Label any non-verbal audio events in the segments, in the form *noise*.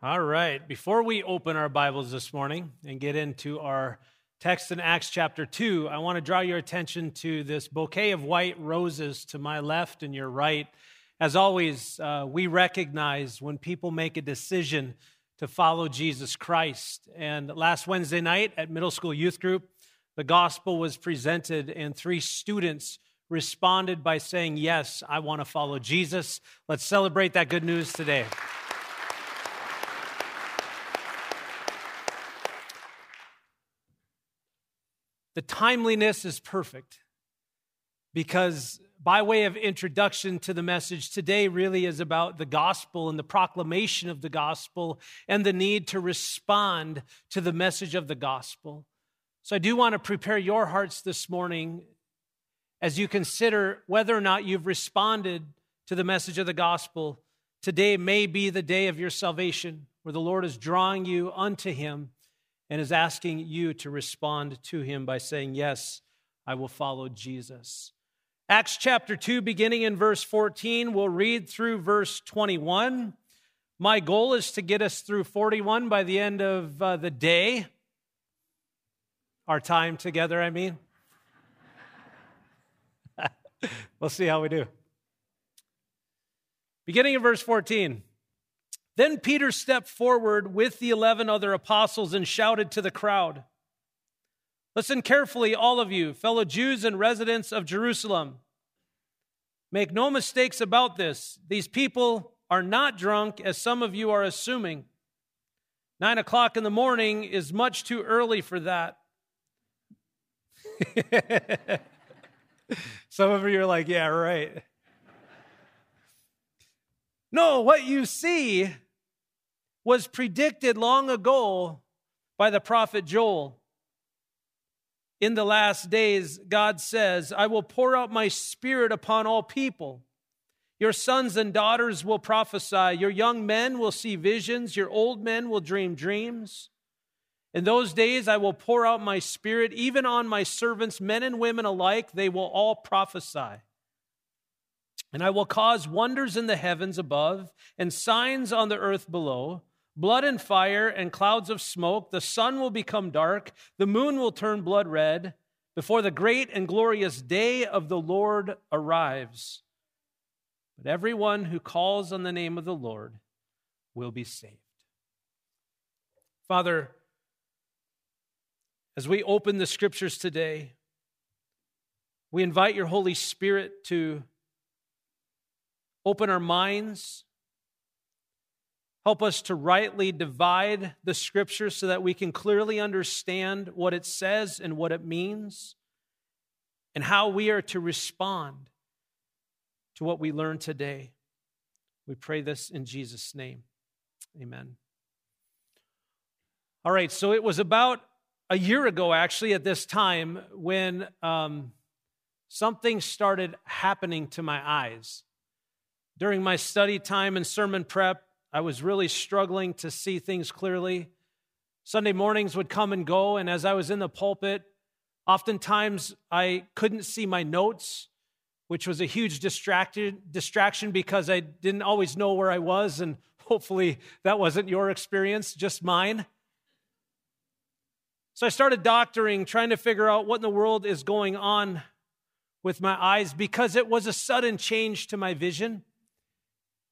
All right. Before we open our Bibles this morning and get into our text in Acts chapter 2, I want to draw your attention to this bouquet of white roses to my left and your right. As always, uh, we recognize when people make a decision to follow Jesus Christ. And last Wednesday night at middle school youth group, the gospel was presented, and three students responded by saying, Yes, I want to follow Jesus. Let's celebrate that good news today. The timeliness is perfect because, by way of introduction to the message, today really is about the gospel and the proclamation of the gospel and the need to respond to the message of the gospel. So, I do want to prepare your hearts this morning as you consider whether or not you've responded to the message of the gospel. Today may be the day of your salvation where the Lord is drawing you unto Him and is asking you to respond to him by saying, Yes, I will follow Jesus. Acts chapter 2, beginning in verse 14, we'll read through verse 21. My goal is to get us through 41 by the end of uh, the day. Our time together, I mean. *laughs* we'll see how we do. Beginning in verse 14. Then Peter stepped forward with the 11 other apostles and shouted to the crowd Listen carefully, all of you, fellow Jews and residents of Jerusalem. Make no mistakes about this. These people are not drunk, as some of you are assuming. Nine o'clock in the morning is much too early for that. *laughs* some of you are like, yeah, right. No, what you see was predicted long ago by the prophet Joel. In the last days, God says, I will pour out my spirit upon all people. Your sons and daughters will prophesy. Your young men will see visions. Your old men will dream dreams. In those days, I will pour out my spirit even on my servants, men and women alike. They will all prophesy. And I will cause wonders in the heavens above and signs on the earth below blood and fire and clouds of smoke. The sun will become dark, the moon will turn blood red before the great and glorious day of the Lord arrives. But everyone who calls on the name of the Lord will be saved. Father, as we open the scriptures today, we invite your Holy Spirit to open our minds Help us to rightly divide the scripture so that we can clearly understand what it says and what it means and how we are to respond to what we learn today. We pray this in Jesus' name. Amen. All right, so it was about a year ago, actually, at this time, when um, something started happening to my eyes. During my study time and sermon prep, I was really struggling to see things clearly. Sunday mornings would come and go, and as I was in the pulpit, oftentimes I couldn't see my notes, which was a huge distraction because I didn't always know where I was, and hopefully that wasn't your experience, just mine. So I started doctoring, trying to figure out what in the world is going on with my eyes because it was a sudden change to my vision.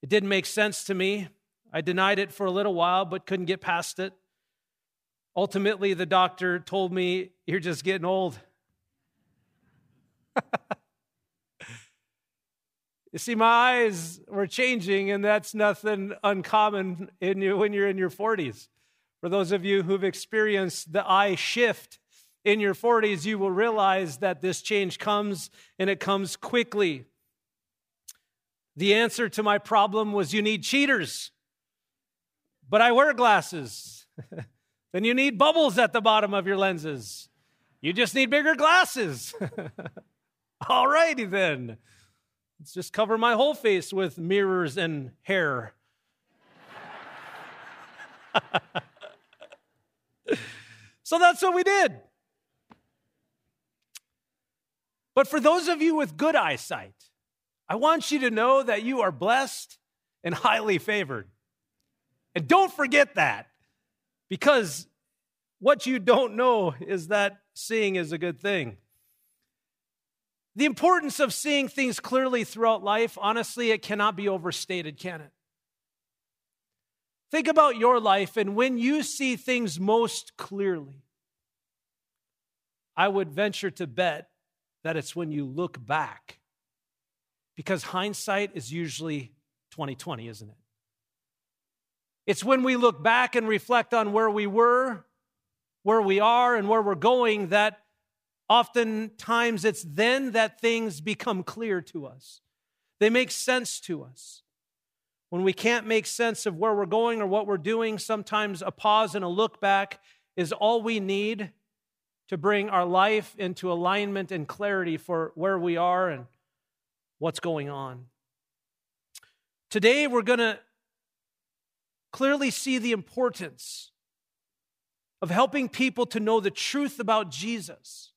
It didn't make sense to me. I denied it for a little while, but couldn't get past it. Ultimately, the doctor told me, You're just getting old. *laughs* you see, my eyes were changing, and that's nothing uncommon in you when you're in your 40s. For those of you who've experienced the eye shift in your 40s, you will realize that this change comes and it comes quickly. The answer to my problem was you need cheaters but I wear glasses. *laughs* then you need bubbles at the bottom of your lenses. You just need bigger glasses. *laughs* All righty then. Let's just cover my whole face with mirrors and hair. *laughs* so that's what we did. But for those of you with good eyesight, I want you to know that you are blessed and highly favored. And don't forget that because what you don't know is that seeing is a good thing. The importance of seeing things clearly throughout life, honestly, it cannot be overstated, can it? Think about your life and when you see things most clearly. I would venture to bet that it's when you look back. Because hindsight is usually 2020, isn't it? It's when we look back and reflect on where we were, where we are, and where we're going that oftentimes it's then that things become clear to us. They make sense to us. When we can't make sense of where we're going or what we're doing, sometimes a pause and a look back is all we need to bring our life into alignment and clarity for where we are and what's going on. Today, we're going to clearly see the importance of helping people to know the truth about Jesus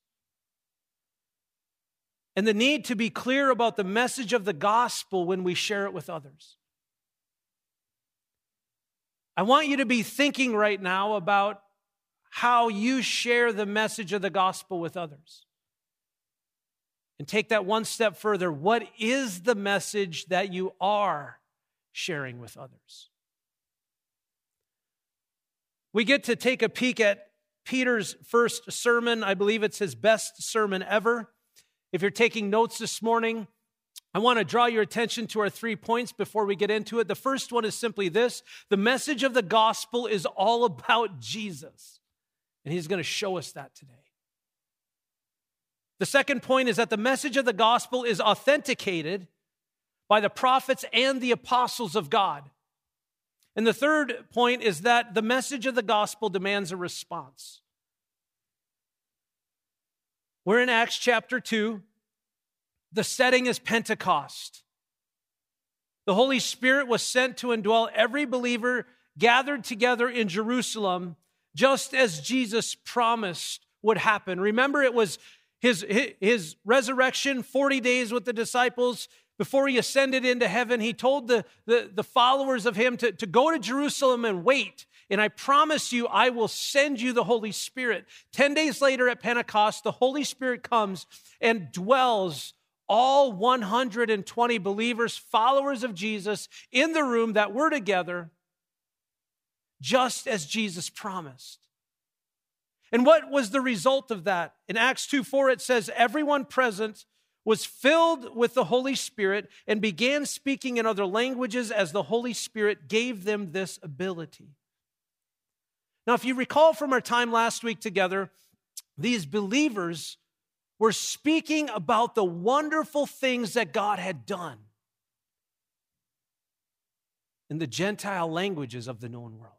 and the need to be clear about the message of the gospel when we share it with others. I want you to be thinking right now about how you share the message of the gospel with others. And take that one step further. What is the message that you are sharing with others? We get to take a peek at Peter's first sermon. I believe it's his best sermon ever. If you're taking notes this morning, I want to draw your attention to our three points before we get into it. The first one is simply this the message of the gospel is all about Jesus, and he's going to show us that today. The second point is that the message of the gospel is authenticated by the prophets and the apostles of God. And the third point is that the message of the gospel demands a response. We're in Acts chapter 2. The setting is Pentecost. The Holy Spirit was sent to indwell every believer gathered together in Jerusalem, just as Jesus promised would happen. Remember, it was his, his resurrection, 40 days with the disciples. Before he ascended into heaven, he told the, the, the followers of him to, to go to Jerusalem and wait. And I promise you, I will send you the Holy Spirit. 10 days later at Pentecost, the Holy Spirit comes and dwells all 120 believers, followers of Jesus, in the room that were together, just as Jesus promised. And what was the result of that? In Acts 2 4, it says, Everyone present was filled with the Holy Spirit and began speaking in other languages as the Holy Spirit gave them this ability. Now, if you recall from our time last week together, these believers were speaking about the wonderful things that God had done in the Gentile languages of the known world.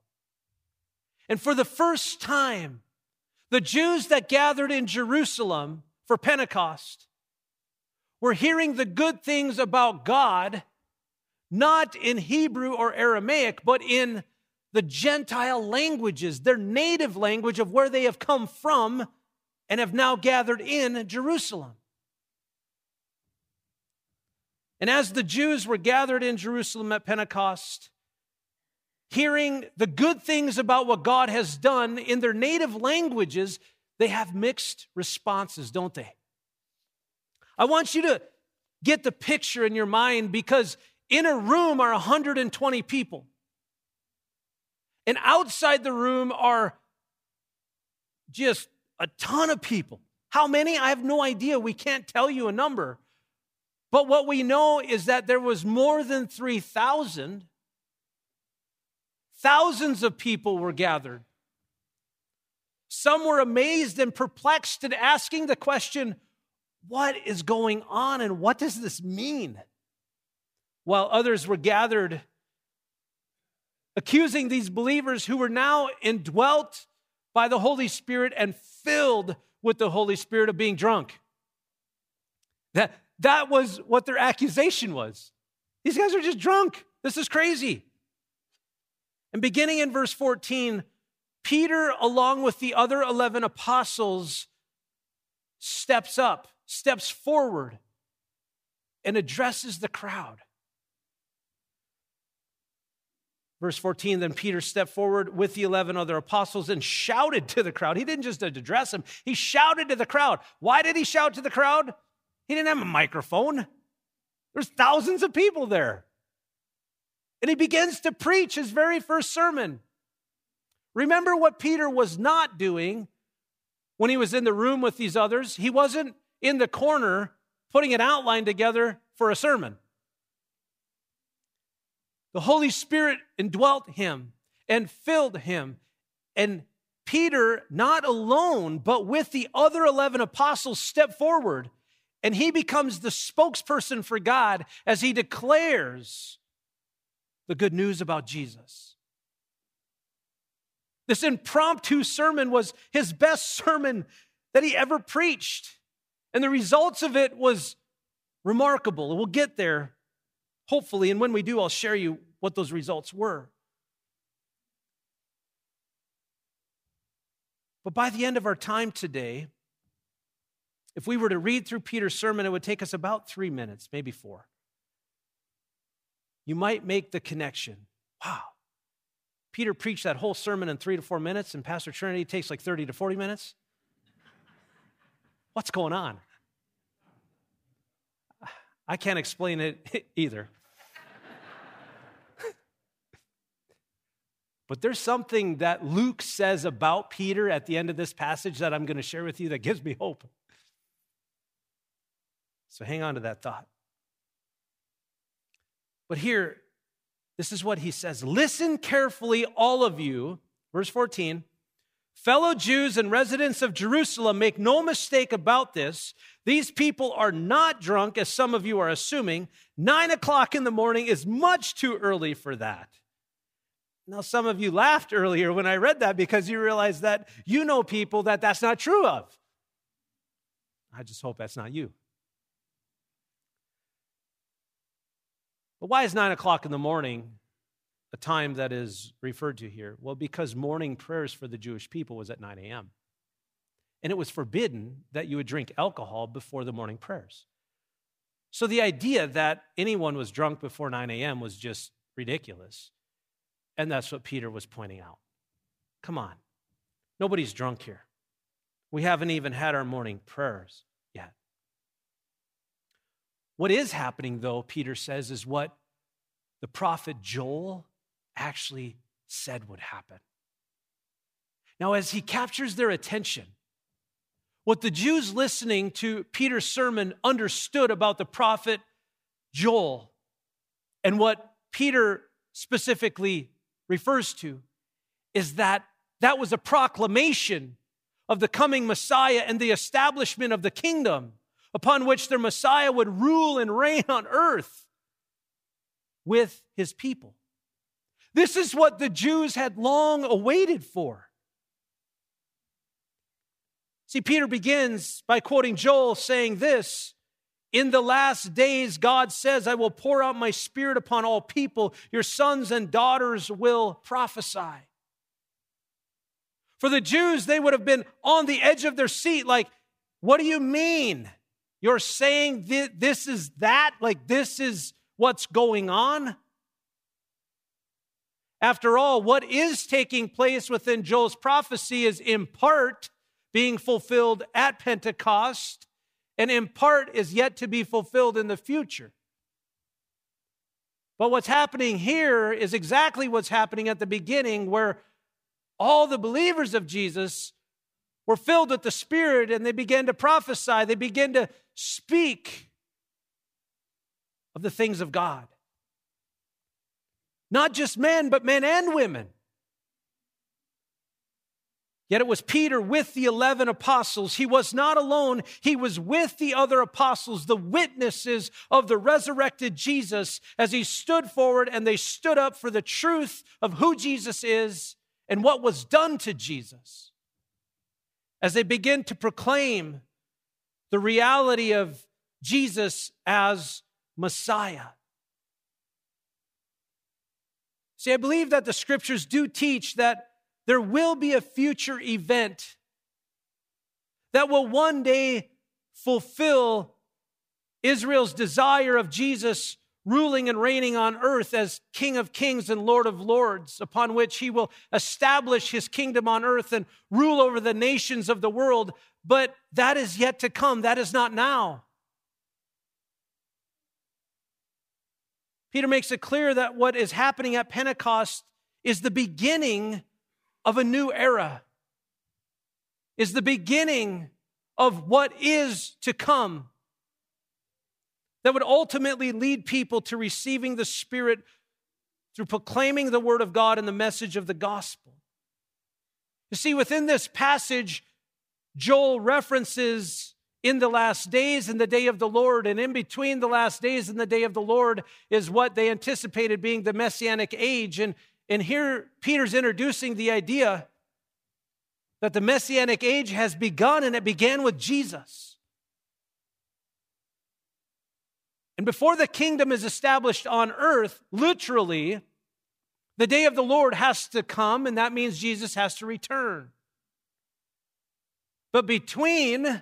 And for the first time, the Jews that gathered in Jerusalem for Pentecost were hearing the good things about God, not in Hebrew or Aramaic, but in the Gentile languages, their native language of where they have come from and have now gathered in Jerusalem. And as the Jews were gathered in Jerusalem at Pentecost, hearing the good things about what God has done in their native languages, they have mixed responses, don't they? I want you to get the picture in your mind because in a room are 120 people. And outside the room are just a ton of people. How many? I have no idea. We can't tell you a number. But what we know is that there was more than 3,000. Thousands of people were gathered. Some were amazed and perplexed and asking the question, What is going on and what does this mean? While others were gathered, accusing these believers who were now indwelt by the Holy Spirit and filled with the Holy Spirit of being drunk. That, that was what their accusation was. These guys are just drunk. This is crazy. And beginning in verse 14, Peter, along with the other 11 apostles, steps up, steps forward, and addresses the crowd. Verse 14 Then Peter stepped forward with the 11 other apostles and shouted to the crowd. He didn't just address them, he shouted to the crowd. Why did he shout to the crowd? He didn't have a microphone, there's thousands of people there. And he begins to preach his very first sermon. Remember what Peter was not doing when he was in the room with these others? He wasn't in the corner putting an outline together for a sermon. The Holy Spirit indwelt him and filled him. And Peter, not alone, but with the other 11 apostles, stepped forward and he becomes the spokesperson for God as he declares the good news about Jesus. This impromptu sermon was his best sermon that he ever preached. And the results of it was remarkable. And we'll get there hopefully. And when we do, I'll share you what those results were. But by the end of our time today, if we were to read through Peter's sermon, it would take us about three minutes, maybe four. You might make the connection. Wow. Peter preached that whole sermon in three to four minutes, and Pastor Trinity takes like 30 to 40 minutes. What's going on? I can't explain it *laughs* either. *laughs* But there's something that Luke says about Peter at the end of this passage that I'm going to share with you that gives me hope. So hang on to that thought. But here, this is what he says Listen carefully, all of you. Verse 14. Fellow Jews and residents of Jerusalem, make no mistake about this. These people are not drunk, as some of you are assuming. Nine o'clock in the morning is much too early for that. Now, some of you laughed earlier when I read that because you realize that you know people that that's not true of. I just hope that's not you. But why is nine o'clock in the morning a time that is referred to here? Well, because morning prayers for the Jewish people was at 9 a.m. And it was forbidden that you would drink alcohol before the morning prayers. So the idea that anyone was drunk before 9 a.m. was just ridiculous. And that's what Peter was pointing out. Come on. Nobody's drunk here. We haven't even had our morning prayers yet. What is happening, though, Peter says, is what the prophet Joel actually said would happen. Now, as he captures their attention, what the Jews listening to Peter's sermon understood about the prophet Joel and what Peter specifically refers to is that that was a proclamation of the coming Messiah and the establishment of the kingdom upon which their Messiah would rule and reign on earth with his people. This is what the Jews had long awaited for. See, Peter begins by quoting Joel saying this in the last days, God says, I will pour out my spirit upon all people. Your sons and daughters will prophesy. For the Jews, they would have been on the edge of their seat, like, what do you mean? You're saying this is that? Like, this is what's going on? After all, what is taking place within Joel's prophecy is in part being fulfilled at Pentecost and in part is yet to be fulfilled in the future. But what's happening here is exactly what's happening at the beginning, where all the believers of Jesus were filled with the Spirit and they began to prophesy, they began to speak of the things of God. Not just men, but men and women. Yet it was Peter with the 11 apostles. He was not alone. He was with the other apostles, the witnesses of the resurrected Jesus, as he stood forward and they stood up for the truth of who Jesus is and what was done to Jesus. As they begin to proclaim the reality of Jesus as Messiah. See, I believe that the scriptures do teach that there will be a future event that will one day fulfill Israel's desire of Jesus ruling and reigning on earth as King of kings and Lord of lords, upon which he will establish his kingdom on earth and rule over the nations of the world. But that is yet to come, that is not now. Peter makes it clear that what is happening at Pentecost is the beginning of a new era, is the beginning of what is to come that would ultimately lead people to receiving the Spirit through proclaiming the Word of God and the message of the gospel. You see, within this passage, Joel references in the last days and the day of the Lord, and in between the last days and the day of the Lord is what they anticipated being the messianic age. And, and here Peter's introducing the idea that the messianic age has begun and it began with Jesus. And before the kingdom is established on earth, literally, the day of the Lord has to come, and that means Jesus has to return. But between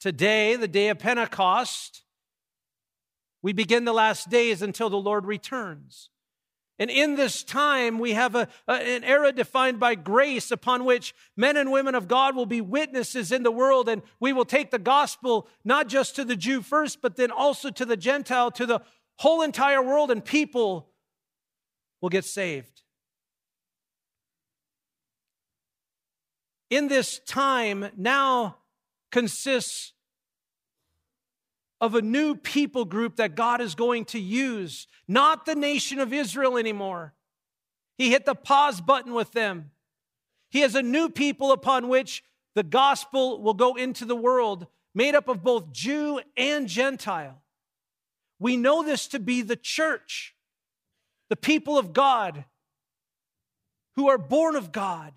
today, the day of Pentecost, we begin the last days until the Lord returns. And in this time, we have a, a, an era defined by grace upon which men and women of God will be witnesses in the world. And we will take the gospel not just to the Jew first, but then also to the Gentile, to the whole entire world, and people will get saved. In this time now consists of a new people group that God is going to use, not the nation of Israel anymore. He hit the pause button with them. He has a new people upon which the gospel will go into the world, made up of both Jew and Gentile. We know this to be the church, the people of God who are born of God,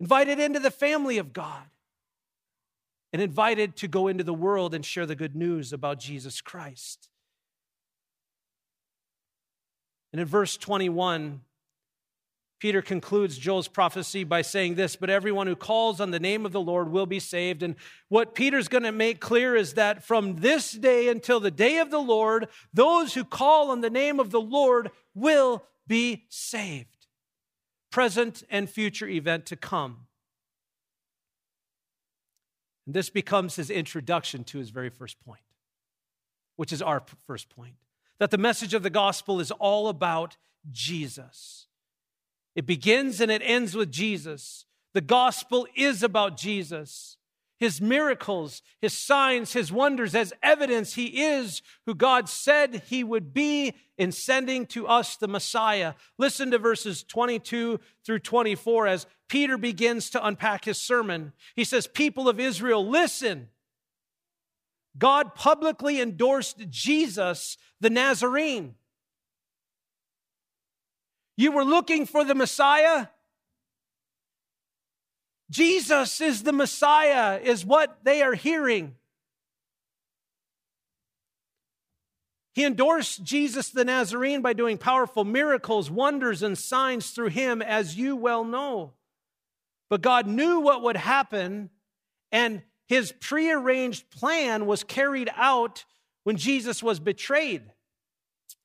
invited into the family of God and invited to go into the world and share the good news about Jesus Christ. And in verse 21, Peter concludes Joel's prophecy by saying this, but everyone who calls on the name of the Lord will be saved. And what Peter's going to make clear is that from this day until the day of the Lord, those who call on the name of the Lord will be saved. Present and future event to come. And this becomes his introduction to his very first point, which is our first point that the message of the gospel is all about Jesus. It begins and it ends with Jesus. The gospel is about Jesus his miracles, his signs, his wonders as evidence he is who God said he would be in sending to us the Messiah. Listen to verses 22 through 24 as Peter begins to unpack his sermon. He says, People of Israel, listen. God publicly endorsed Jesus, the Nazarene. You were looking for the Messiah? Jesus is the Messiah, is what they are hearing. He endorsed Jesus the Nazarene by doing powerful miracles, wonders, and signs through him, as you well know. But God knew what would happen, and his prearranged plan was carried out when Jesus was betrayed.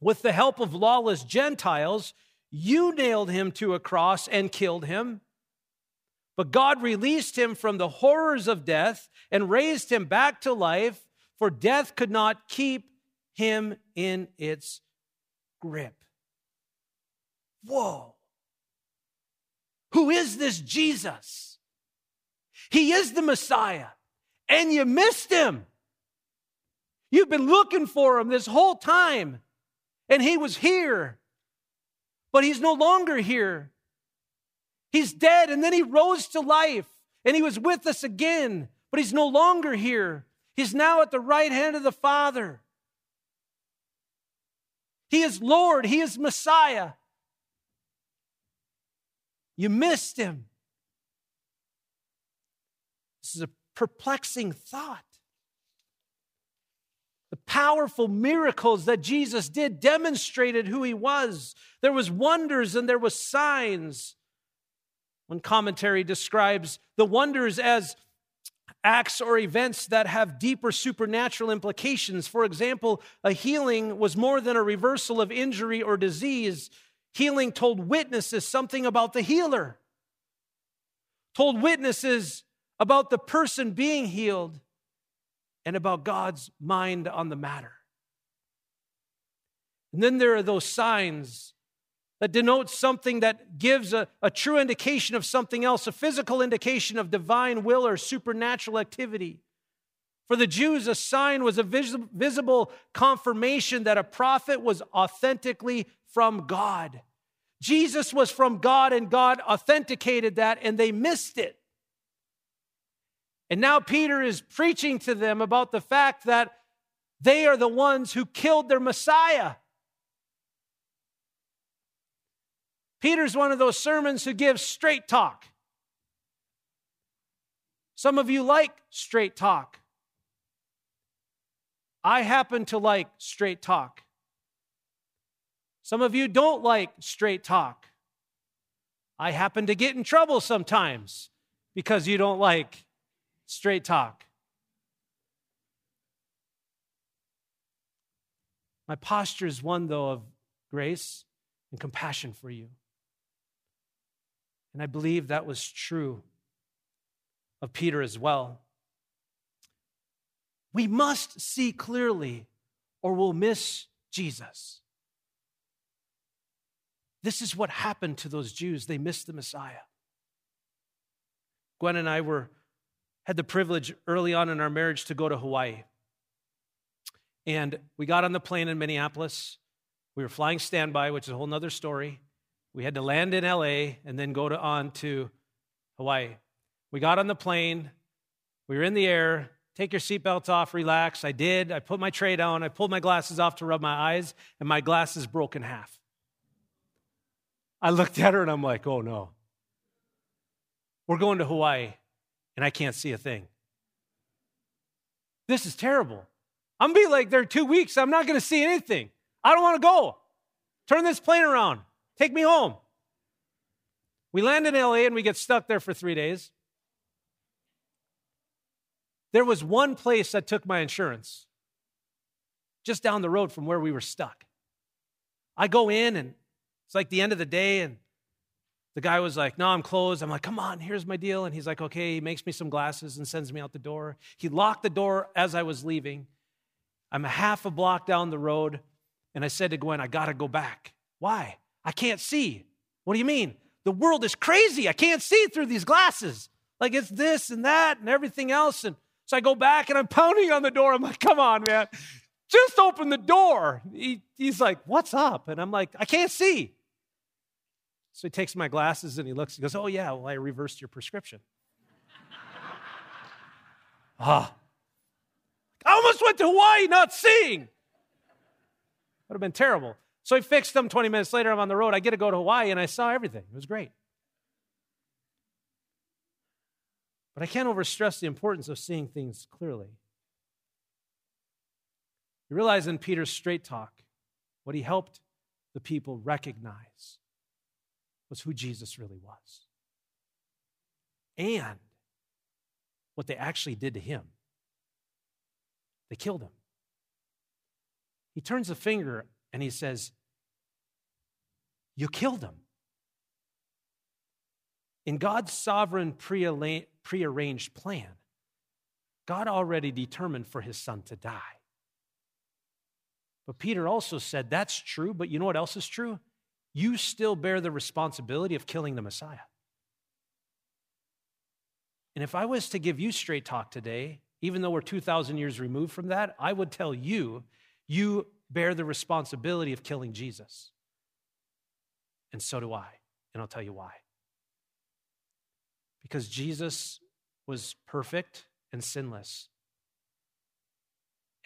With the help of lawless Gentiles, you nailed him to a cross and killed him. But God released him from the horrors of death and raised him back to life, for death could not keep him in its grip. Whoa. Who is this Jesus? He is the Messiah, and you missed him. You've been looking for him this whole time, and he was here, but he's no longer here. He's dead and then he rose to life and he was with us again, but he's no longer here. He's now at the right hand of the Father. He is Lord, he is Messiah. You missed him. This is a perplexing thought. The powerful miracles that Jesus did demonstrated who he was. There was wonders and there was signs. One commentary describes the wonders as acts or events that have deeper supernatural implications. For example, a healing was more than a reversal of injury or disease. Healing told witnesses something about the healer, told witnesses about the person being healed, and about God's mind on the matter. And then there are those signs that denotes something that gives a, a true indication of something else, a physical indication of divine will or supernatural activity. For the Jews, a sign was a vis- visible confirmation that a prophet was authentically from God. Jesus was from God, and God authenticated that, and they missed it. And now Peter is preaching to them about the fact that they are the ones who killed their Messiah. Peter's one of those sermons who gives straight talk. Some of you like straight talk. I happen to like straight talk. Some of you don't like straight talk. I happen to get in trouble sometimes because you don't like straight talk. My posture is one, though, of grace and compassion for you. And I believe that was true of Peter as well. We must see clearly or we'll miss Jesus. This is what happened to those Jews. They missed the Messiah. Gwen and I were had the privilege early on in our marriage to go to Hawaii. And we got on the plane in Minneapolis. We were flying standby, which is a whole nother story. We had to land in LA and then go to, on to Hawaii. We got on the plane. We were in the air. Take your seatbelts off, relax. I did. I put my tray down. I pulled my glasses off to rub my eyes, and my glasses broke in half. I looked at her and I'm like, oh no. We're going to Hawaii, and I can't see a thing. This is terrible. I'm gonna be like there two weeks. I'm not gonna see anything. I don't wanna go. Turn this plane around. Take me home. We land in LA and we get stuck there for three days. There was one place that took my insurance just down the road from where we were stuck. I go in and it's like the end of the day and the guy was like, No, I'm closed. I'm like, Come on, here's my deal. And he's like, Okay. He makes me some glasses and sends me out the door. He locked the door as I was leaving. I'm a half a block down the road. And I said to Gwen, I got to go back. Why? I can't see. What do you mean? The world is crazy. I can't see through these glasses. Like it's this and that and everything else. And so I go back and I'm pounding on the door. I'm like, come on, man. Just open the door. He, he's like, what's up? And I'm like, I can't see. So he takes my glasses and he looks, he goes, Oh, yeah, well, I reversed your prescription. *laughs* ah. I almost went to Hawaii not seeing. Would have been terrible. So he fixed them 20 minutes later. I'm on the road. I get to go to Hawaii and I saw everything. It was great. But I can't overstress the importance of seeing things clearly. You realize in Peter's straight talk, what he helped the people recognize was who Jesus really was and what they actually did to him. They killed him. He turns a finger and he says, You killed him. In God's sovereign prearranged plan, God already determined for his son to die. But Peter also said, That's true, but you know what else is true? You still bear the responsibility of killing the Messiah. And if I was to give you straight talk today, even though we're 2,000 years removed from that, I would tell you, you bear the responsibility of killing Jesus. And so do I. And I'll tell you why. Because Jesus was perfect and sinless.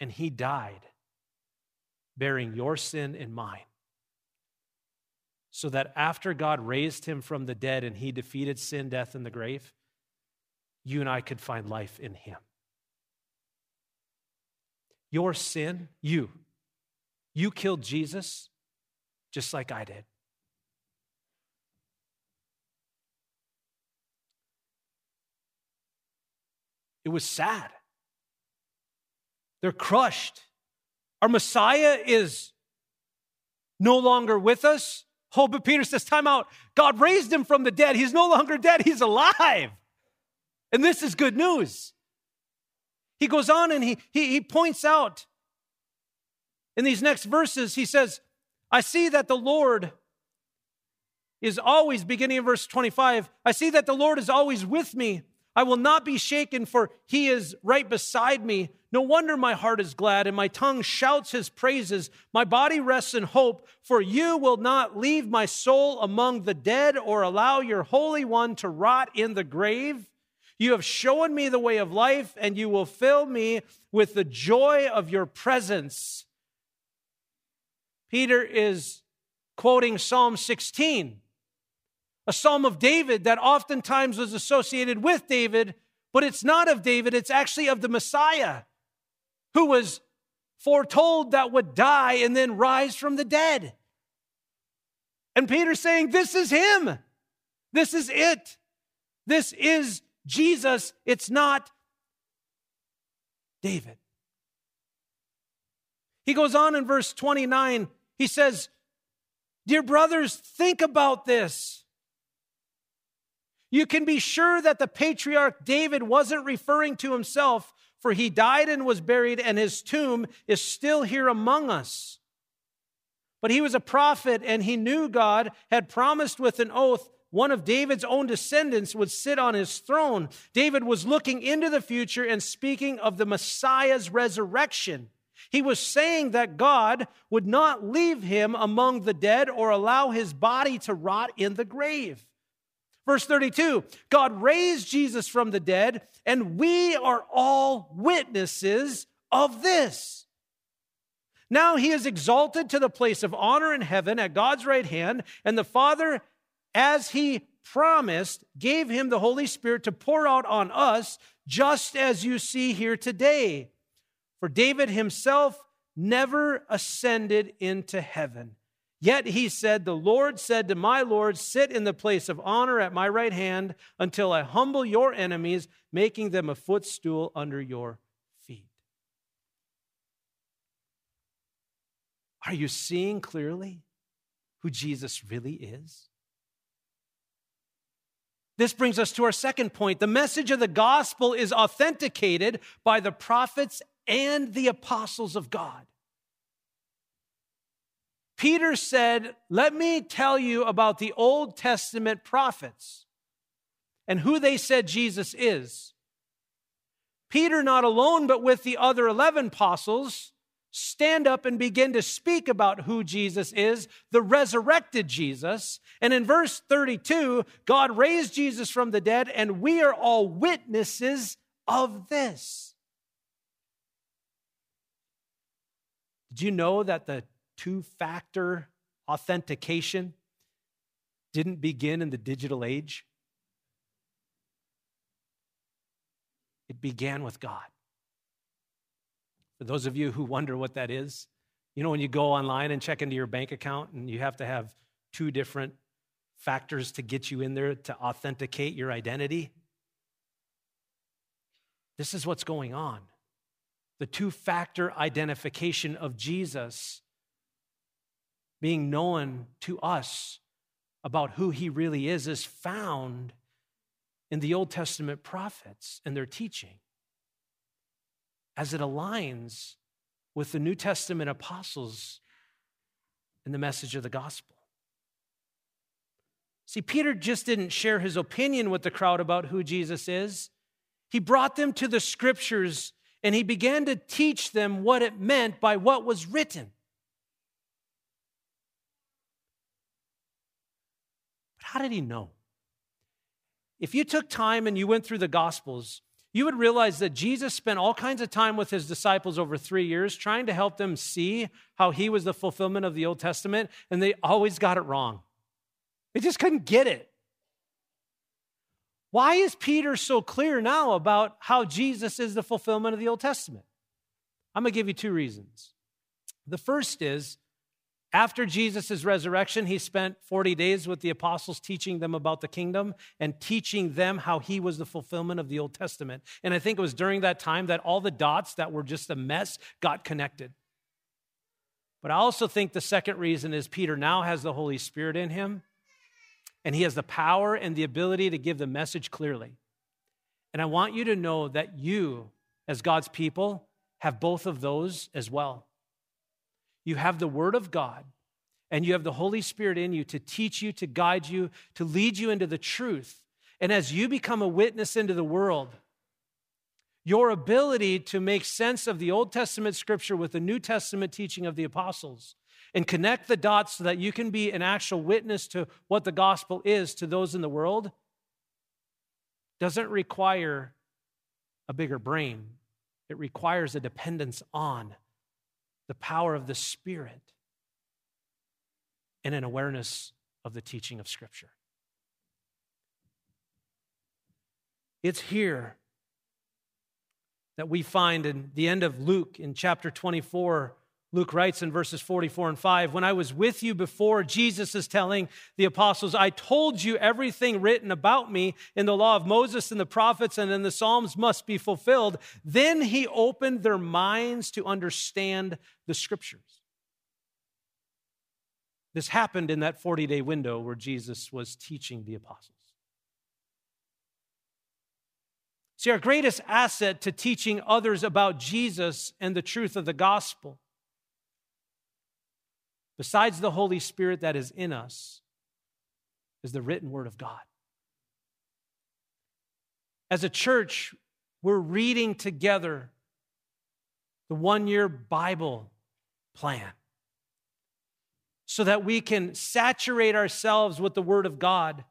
And he died bearing your sin and mine. So that after God raised him from the dead and he defeated sin, death, and the grave, you and I could find life in him. Your sin, you, you killed Jesus just like I did. It was sad. They're crushed. Our Messiah is no longer with us. Oh, but Peter says, time out. God raised him from the dead. He's no longer dead, he's alive. And this is good news. He goes on and he, he, he points out in these next verses, he says, I see that the Lord is always, beginning in verse 25, I see that the Lord is always with me. I will not be shaken, for he is right beside me. No wonder my heart is glad and my tongue shouts his praises. My body rests in hope, for you will not leave my soul among the dead or allow your Holy One to rot in the grave. You have shown me the way of life, and you will fill me with the joy of your presence. Peter is quoting Psalm 16 a psalm of David that oftentimes was associated with David, but it's not of David, it's actually of the Messiah who was foretold that would die and then rise from the dead. And Peter's saying, This is him. This is it. This is Jesus. It's not David. He goes on in verse 29. He says, Dear brothers, think about this. You can be sure that the patriarch David wasn't referring to himself, for he died and was buried, and his tomb is still here among us. But he was a prophet, and he knew God had promised with an oath one of David's own descendants would sit on his throne. David was looking into the future and speaking of the Messiah's resurrection. He was saying that God would not leave him among the dead or allow his body to rot in the grave. Verse 32 God raised Jesus from the dead, and we are all witnesses of this. Now he is exalted to the place of honor in heaven at God's right hand, and the Father, as he promised, gave him the Holy Spirit to pour out on us, just as you see here today. For David himself never ascended into heaven Yet he said, The Lord said to my Lord, Sit in the place of honor at my right hand until I humble your enemies, making them a footstool under your feet. Are you seeing clearly who Jesus really is? This brings us to our second point. The message of the gospel is authenticated by the prophets and the apostles of God. Peter said, Let me tell you about the Old Testament prophets and who they said Jesus is. Peter, not alone, but with the other 11 apostles, stand up and begin to speak about who Jesus is, the resurrected Jesus. And in verse 32, God raised Jesus from the dead, and we are all witnesses of this. Did you know that the two factor authentication didn't begin in the digital age. It began with God. For those of you who wonder what that is, you know, when you go online and check into your bank account and you have to have two different factors to get you in there to authenticate your identity, this is what's going on. The two factor identification of Jesus being known to us about who he really is is found in the Old Testament prophets and their teaching as it aligns with the New Testament apostles and the message of the gospel. See, Peter just didn't share his opinion with the crowd about who Jesus is. He brought them to the scriptures and he began to teach them what it meant by what was written. But how did he know? If you took time and you went through the Gospels, you would realize that Jesus spent all kinds of time with his disciples over three years trying to help them see how he was the fulfillment of the Old Testament, and they always got it wrong. They just couldn't get it. Why is Peter so clear now about how Jesus is the fulfillment of the Old Testament? I'm going to give you two reasons. The first is After Jesus' resurrection, he spent 40 days with the apostles teaching them about the kingdom and teaching them how he was the fulfillment of the Old Testament. And I think it was during that time that all the dots that were just a mess got connected. But I also think the second reason is Peter now has the Holy Spirit in him, and he has the power and the ability to give the message clearly. And I want you to know that you, as God's people, have both of those as well. You have the Word of God, and you have the Holy Spirit in you to teach you, to guide you, to lead you into the truth. And as you become a witness into the world, your ability to make sense of the Old Testament scripture with the New Testament teaching of the apostles and connect the dots so that you can be an actual witness to what the gospel is to those in the world doesn't require a bigger brain. It requires a dependence on the power of the Spirit, and an awareness of the teaching of Scripture. It's here that we find in the end of Luke in chapter 24 Luke writes in verses 44 and 5 When I was with you before, Jesus is telling the apostles, I told you everything written about me in the law of Moses and the prophets and in the Psalms must be fulfilled. Then he opened their minds to understand the scriptures. This happened in that 40 day window where Jesus was teaching the apostles. See, our greatest asset to teaching others about Jesus and the truth of the gospel besides the Holy Spirit that is in us, is the written word of God. As a church, we're reading together the one year Bible plan so that we can saturate ourselves with the Word of God,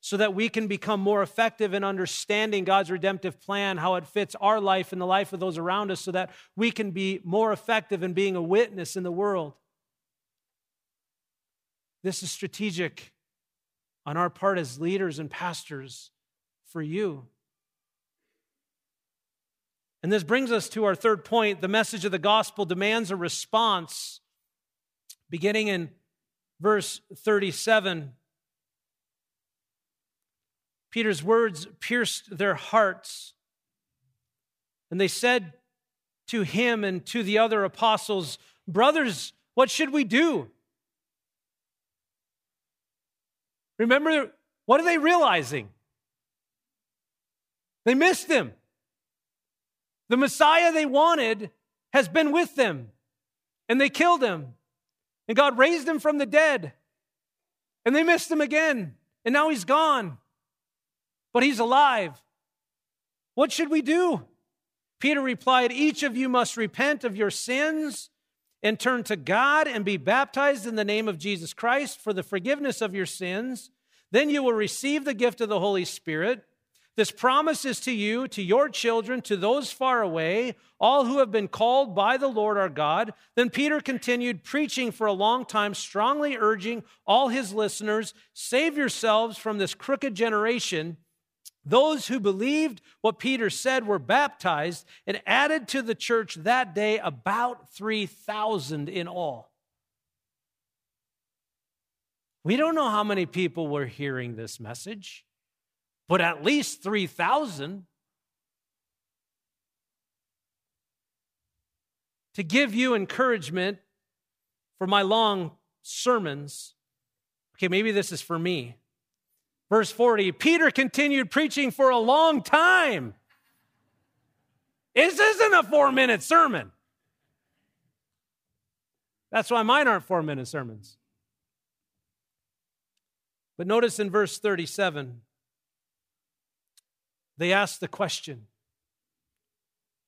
so that we can become more effective in understanding God's redemptive plan, how it fits our life and the life of those around us, so that we can be more effective in being a witness in the world. This is strategic on our part as leaders and pastors for you. And this brings us to our third point. The message of the gospel demands a response. Beginning in verse 37, Peter's words pierced their hearts. And they said to him and to the other apostles, Brothers, what should we do? Remember, what are they realizing? They missed him. The Messiah they wanted has been with them, and they killed him. And God raised him from the dead, and they missed him again, and now he's gone. But he's alive. What should we do? Peter replied, Each of you must repent of your sins and turn to God and be baptized in the name of Jesus Christ for the forgiveness of your sins. Then you will receive the gift of the Holy Spirit. This promise is to you, to your children, to those far away, all who have been called by the Lord our God. Then Peter continued preaching for a long time, strongly urging all his listeners save yourselves from this crooked generation. Those who believed what Peter said were baptized and added to the church that day about 3,000 in all. We don't know how many people were hearing this message, but at least 3,000. To give you encouragement for my long sermons, okay, maybe this is for me. Verse 40 Peter continued preaching for a long time. This isn't a four minute sermon. That's why mine aren't four minute sermons. But notice in verse 37, they ask the question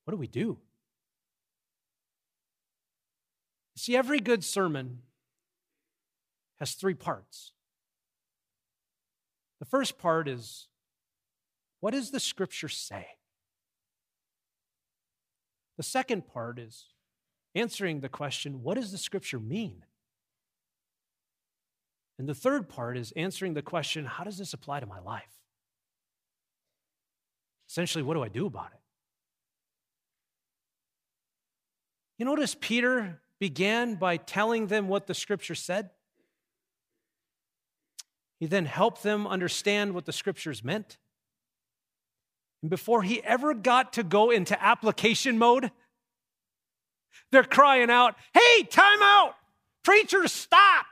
what do we do? See, every good sermon has three parts. The first part is what does the scripture say? The second part is answering the question what does the scripture mean? And the third part is answering the question how does this apply to my life? Essentially, what do I do about it? You notice Peter began by telling them what the scripture said. He then helped them understand what the scriptures meant. And before he ever got to go into application mode, they're crying out, Hey, time out! Preacher, stop!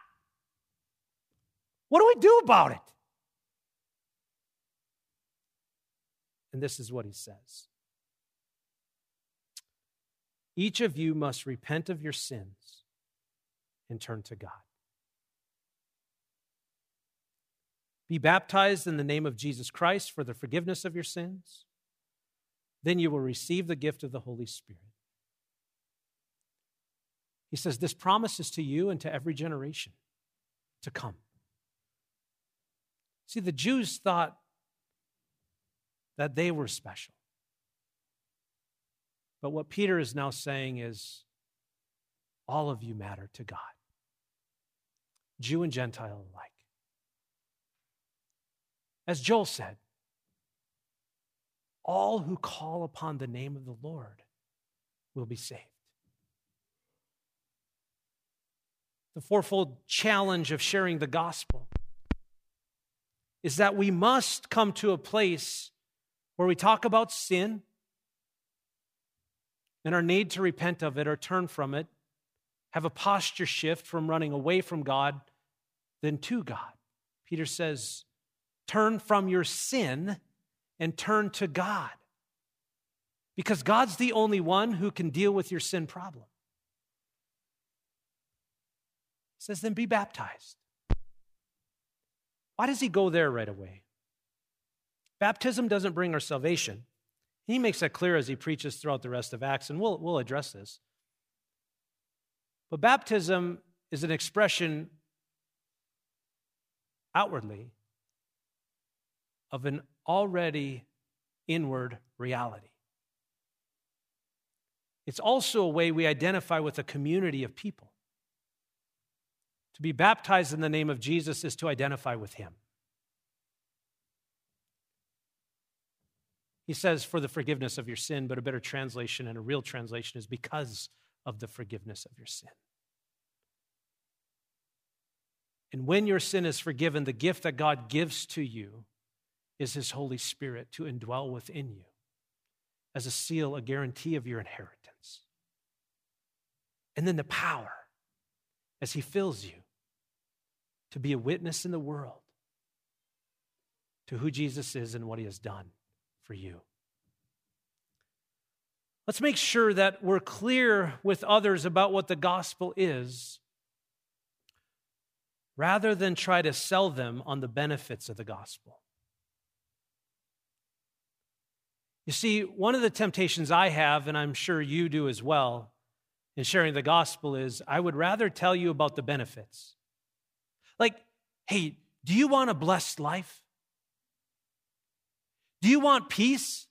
What do we do about it? And this is what he says Each of you must repent of your sins and turn to God. Be baptized in the name of Jesus Christ for the forgiveness of your sins. Then you will receive the gift of the Holy Spirit. He says, This promises to you and to every generation to come. See, the Jews thought that they were special. But what Peter is now saying is all of you matter to God, Jew and Gentile alike. As Joel said, all who call upon the name of the Lord will be saved. The fourfold challenge of sharing the gospel is that we must come to a place where we talk about sin and our need to repent of it or turn from it, have a posture shift from running away from God then to God. Peter says, turn from your sin and turn to God. Because God's the only one who can deal with your sin problem. He says, then be baptized. Why does he go there right away? Baptism doesn't bring our salvation. He makes that clear as he preaches throughout the rest of Acts, and we'll, we'll address this. But baptism is an expression outwardly of an already inward reality. It's also a way we identify with a community of people. To be baptized in the name of Jesus is to identify with him. He says, for the forgiveness of your sin, but a better translation and a real translation is because of the forgiveness of your sin. And when your sin is forgiven, the gift that God gives to you is His Holy Spirit to indwell within you as a seal, a guarantee of your inheritance. And then the power as He fills you to be a witness in the world to who Jesus is and what he has done for you. Let's make sure that we're clear with others about what the gospel is rather than try to sell them on the benefits of the gospel. You see, one of the temptations I have, and I'm sure you do as well, in sharing the gospel is I would rather tell you about the benefits like, hey, do you want a blessed life? Do you want peace?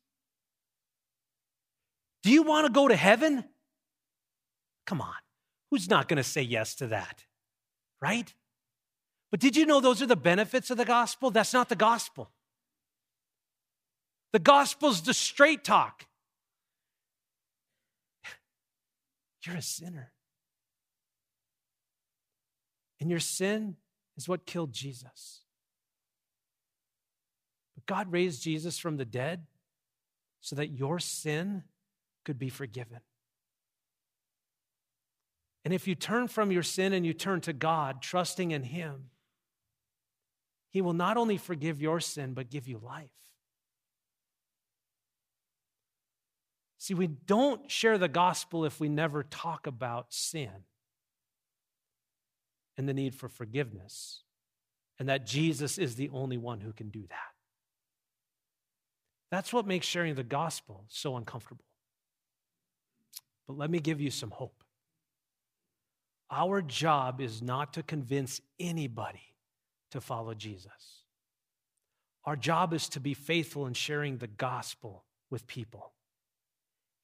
Do you want to go to heaven? Come on, who's not going to say yes to that? Right? But did you know those are the benefits of the gospel? That's not the gospel. The gospel's the straight talk. *sighs* You're a sinner. And your sin is what killed Jesus. But God raised Jesus from the dead so that your sin could be forgiven. And if you turn from your sin and you turn to God, trusting in Him, He will not only forgive your sin, but give you life. See, we don't share the gospel if we never talk about sin and the need for forgiveness, and that Jesus is the only one who can do that. That's what makes sharing the gospel so uncomfortable. But let me give you some hope. Our job is not to convince anybody to follow Jesus. Our job is to be faithful in sharing the gospel with people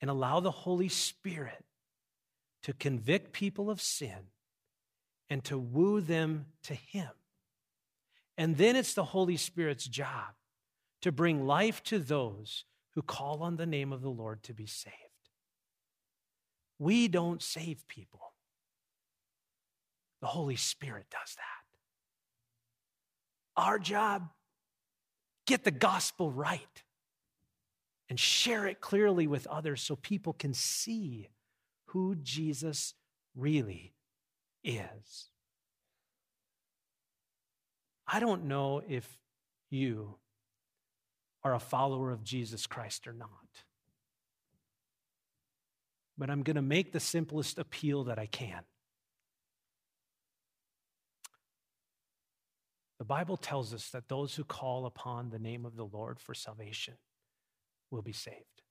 and allow the Holy Spirit to convict people of sin and to woo them to Him. And then it's the Holy Spirit's job to bring life to those who call on the name of the Lord to be saved. We don't save people, The Holy Spirit does that. Our job, get the gospel right and share it clearly with others so people can see who Jesus really is. I don't know if you are a follower of Jesus Christ or not. But I'm going to make the simplest appeal that I can. The Bible tells us that those who call upon the name of the Lord for salvation will be saved.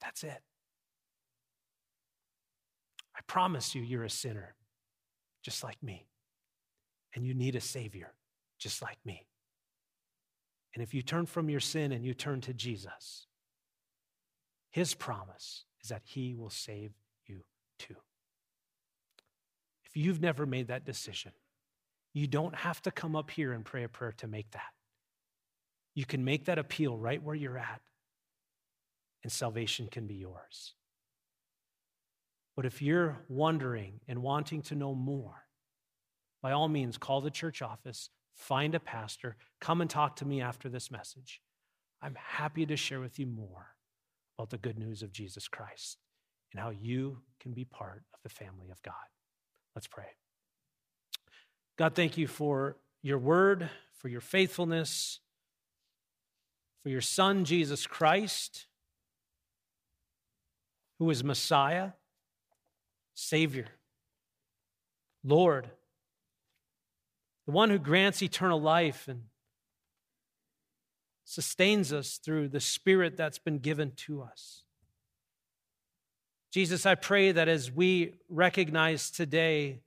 That's it. I promise you, you're a sinner, just like me. And you need a Savior, just like me. And if you turn from your sin and you turn to Jesus, His promise is that He will save you too. If you've never made that decision, you don't have to come up here and pray a prayer to make that. You can make that appeal right where you're at, and salvation can be yours. But if you're wondering and wanting to know more, by all means, call the church office, find a pastor, come and talk to me after this message. I'm happy to share with you more about the good news of Jesus Christ and how you can be part of the family of God. Let's pray. God, thank you for your word, for your faithfulness, for your Son, Jesus Christ, who is Messiah, Savior, Lord, the one who grants eternal life and sustains us through the Spirit that's been given to us. Jesus, I pray that as we recognize today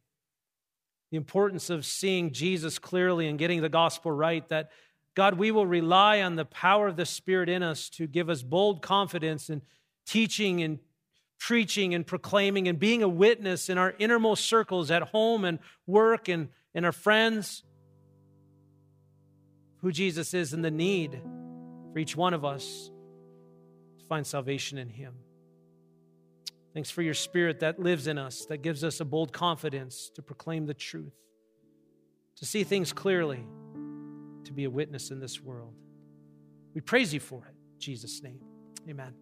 the importance of seeing Jesus clearly and getting the gospel right, that God, we will rely on the power of the Spirit in us to give us bold confidence in teaching and preaching and proclaiming and being a witness in our innermost circles at home and work and in our friends who Jesus is and the need for each one of us to find salvation in Him. Thanks for your spirit that lives in us, that gives us a bold confidence to proclaim the truth, to see things clearly, to be a witness in this world. We praise you for it. In Jesus' name. Amen.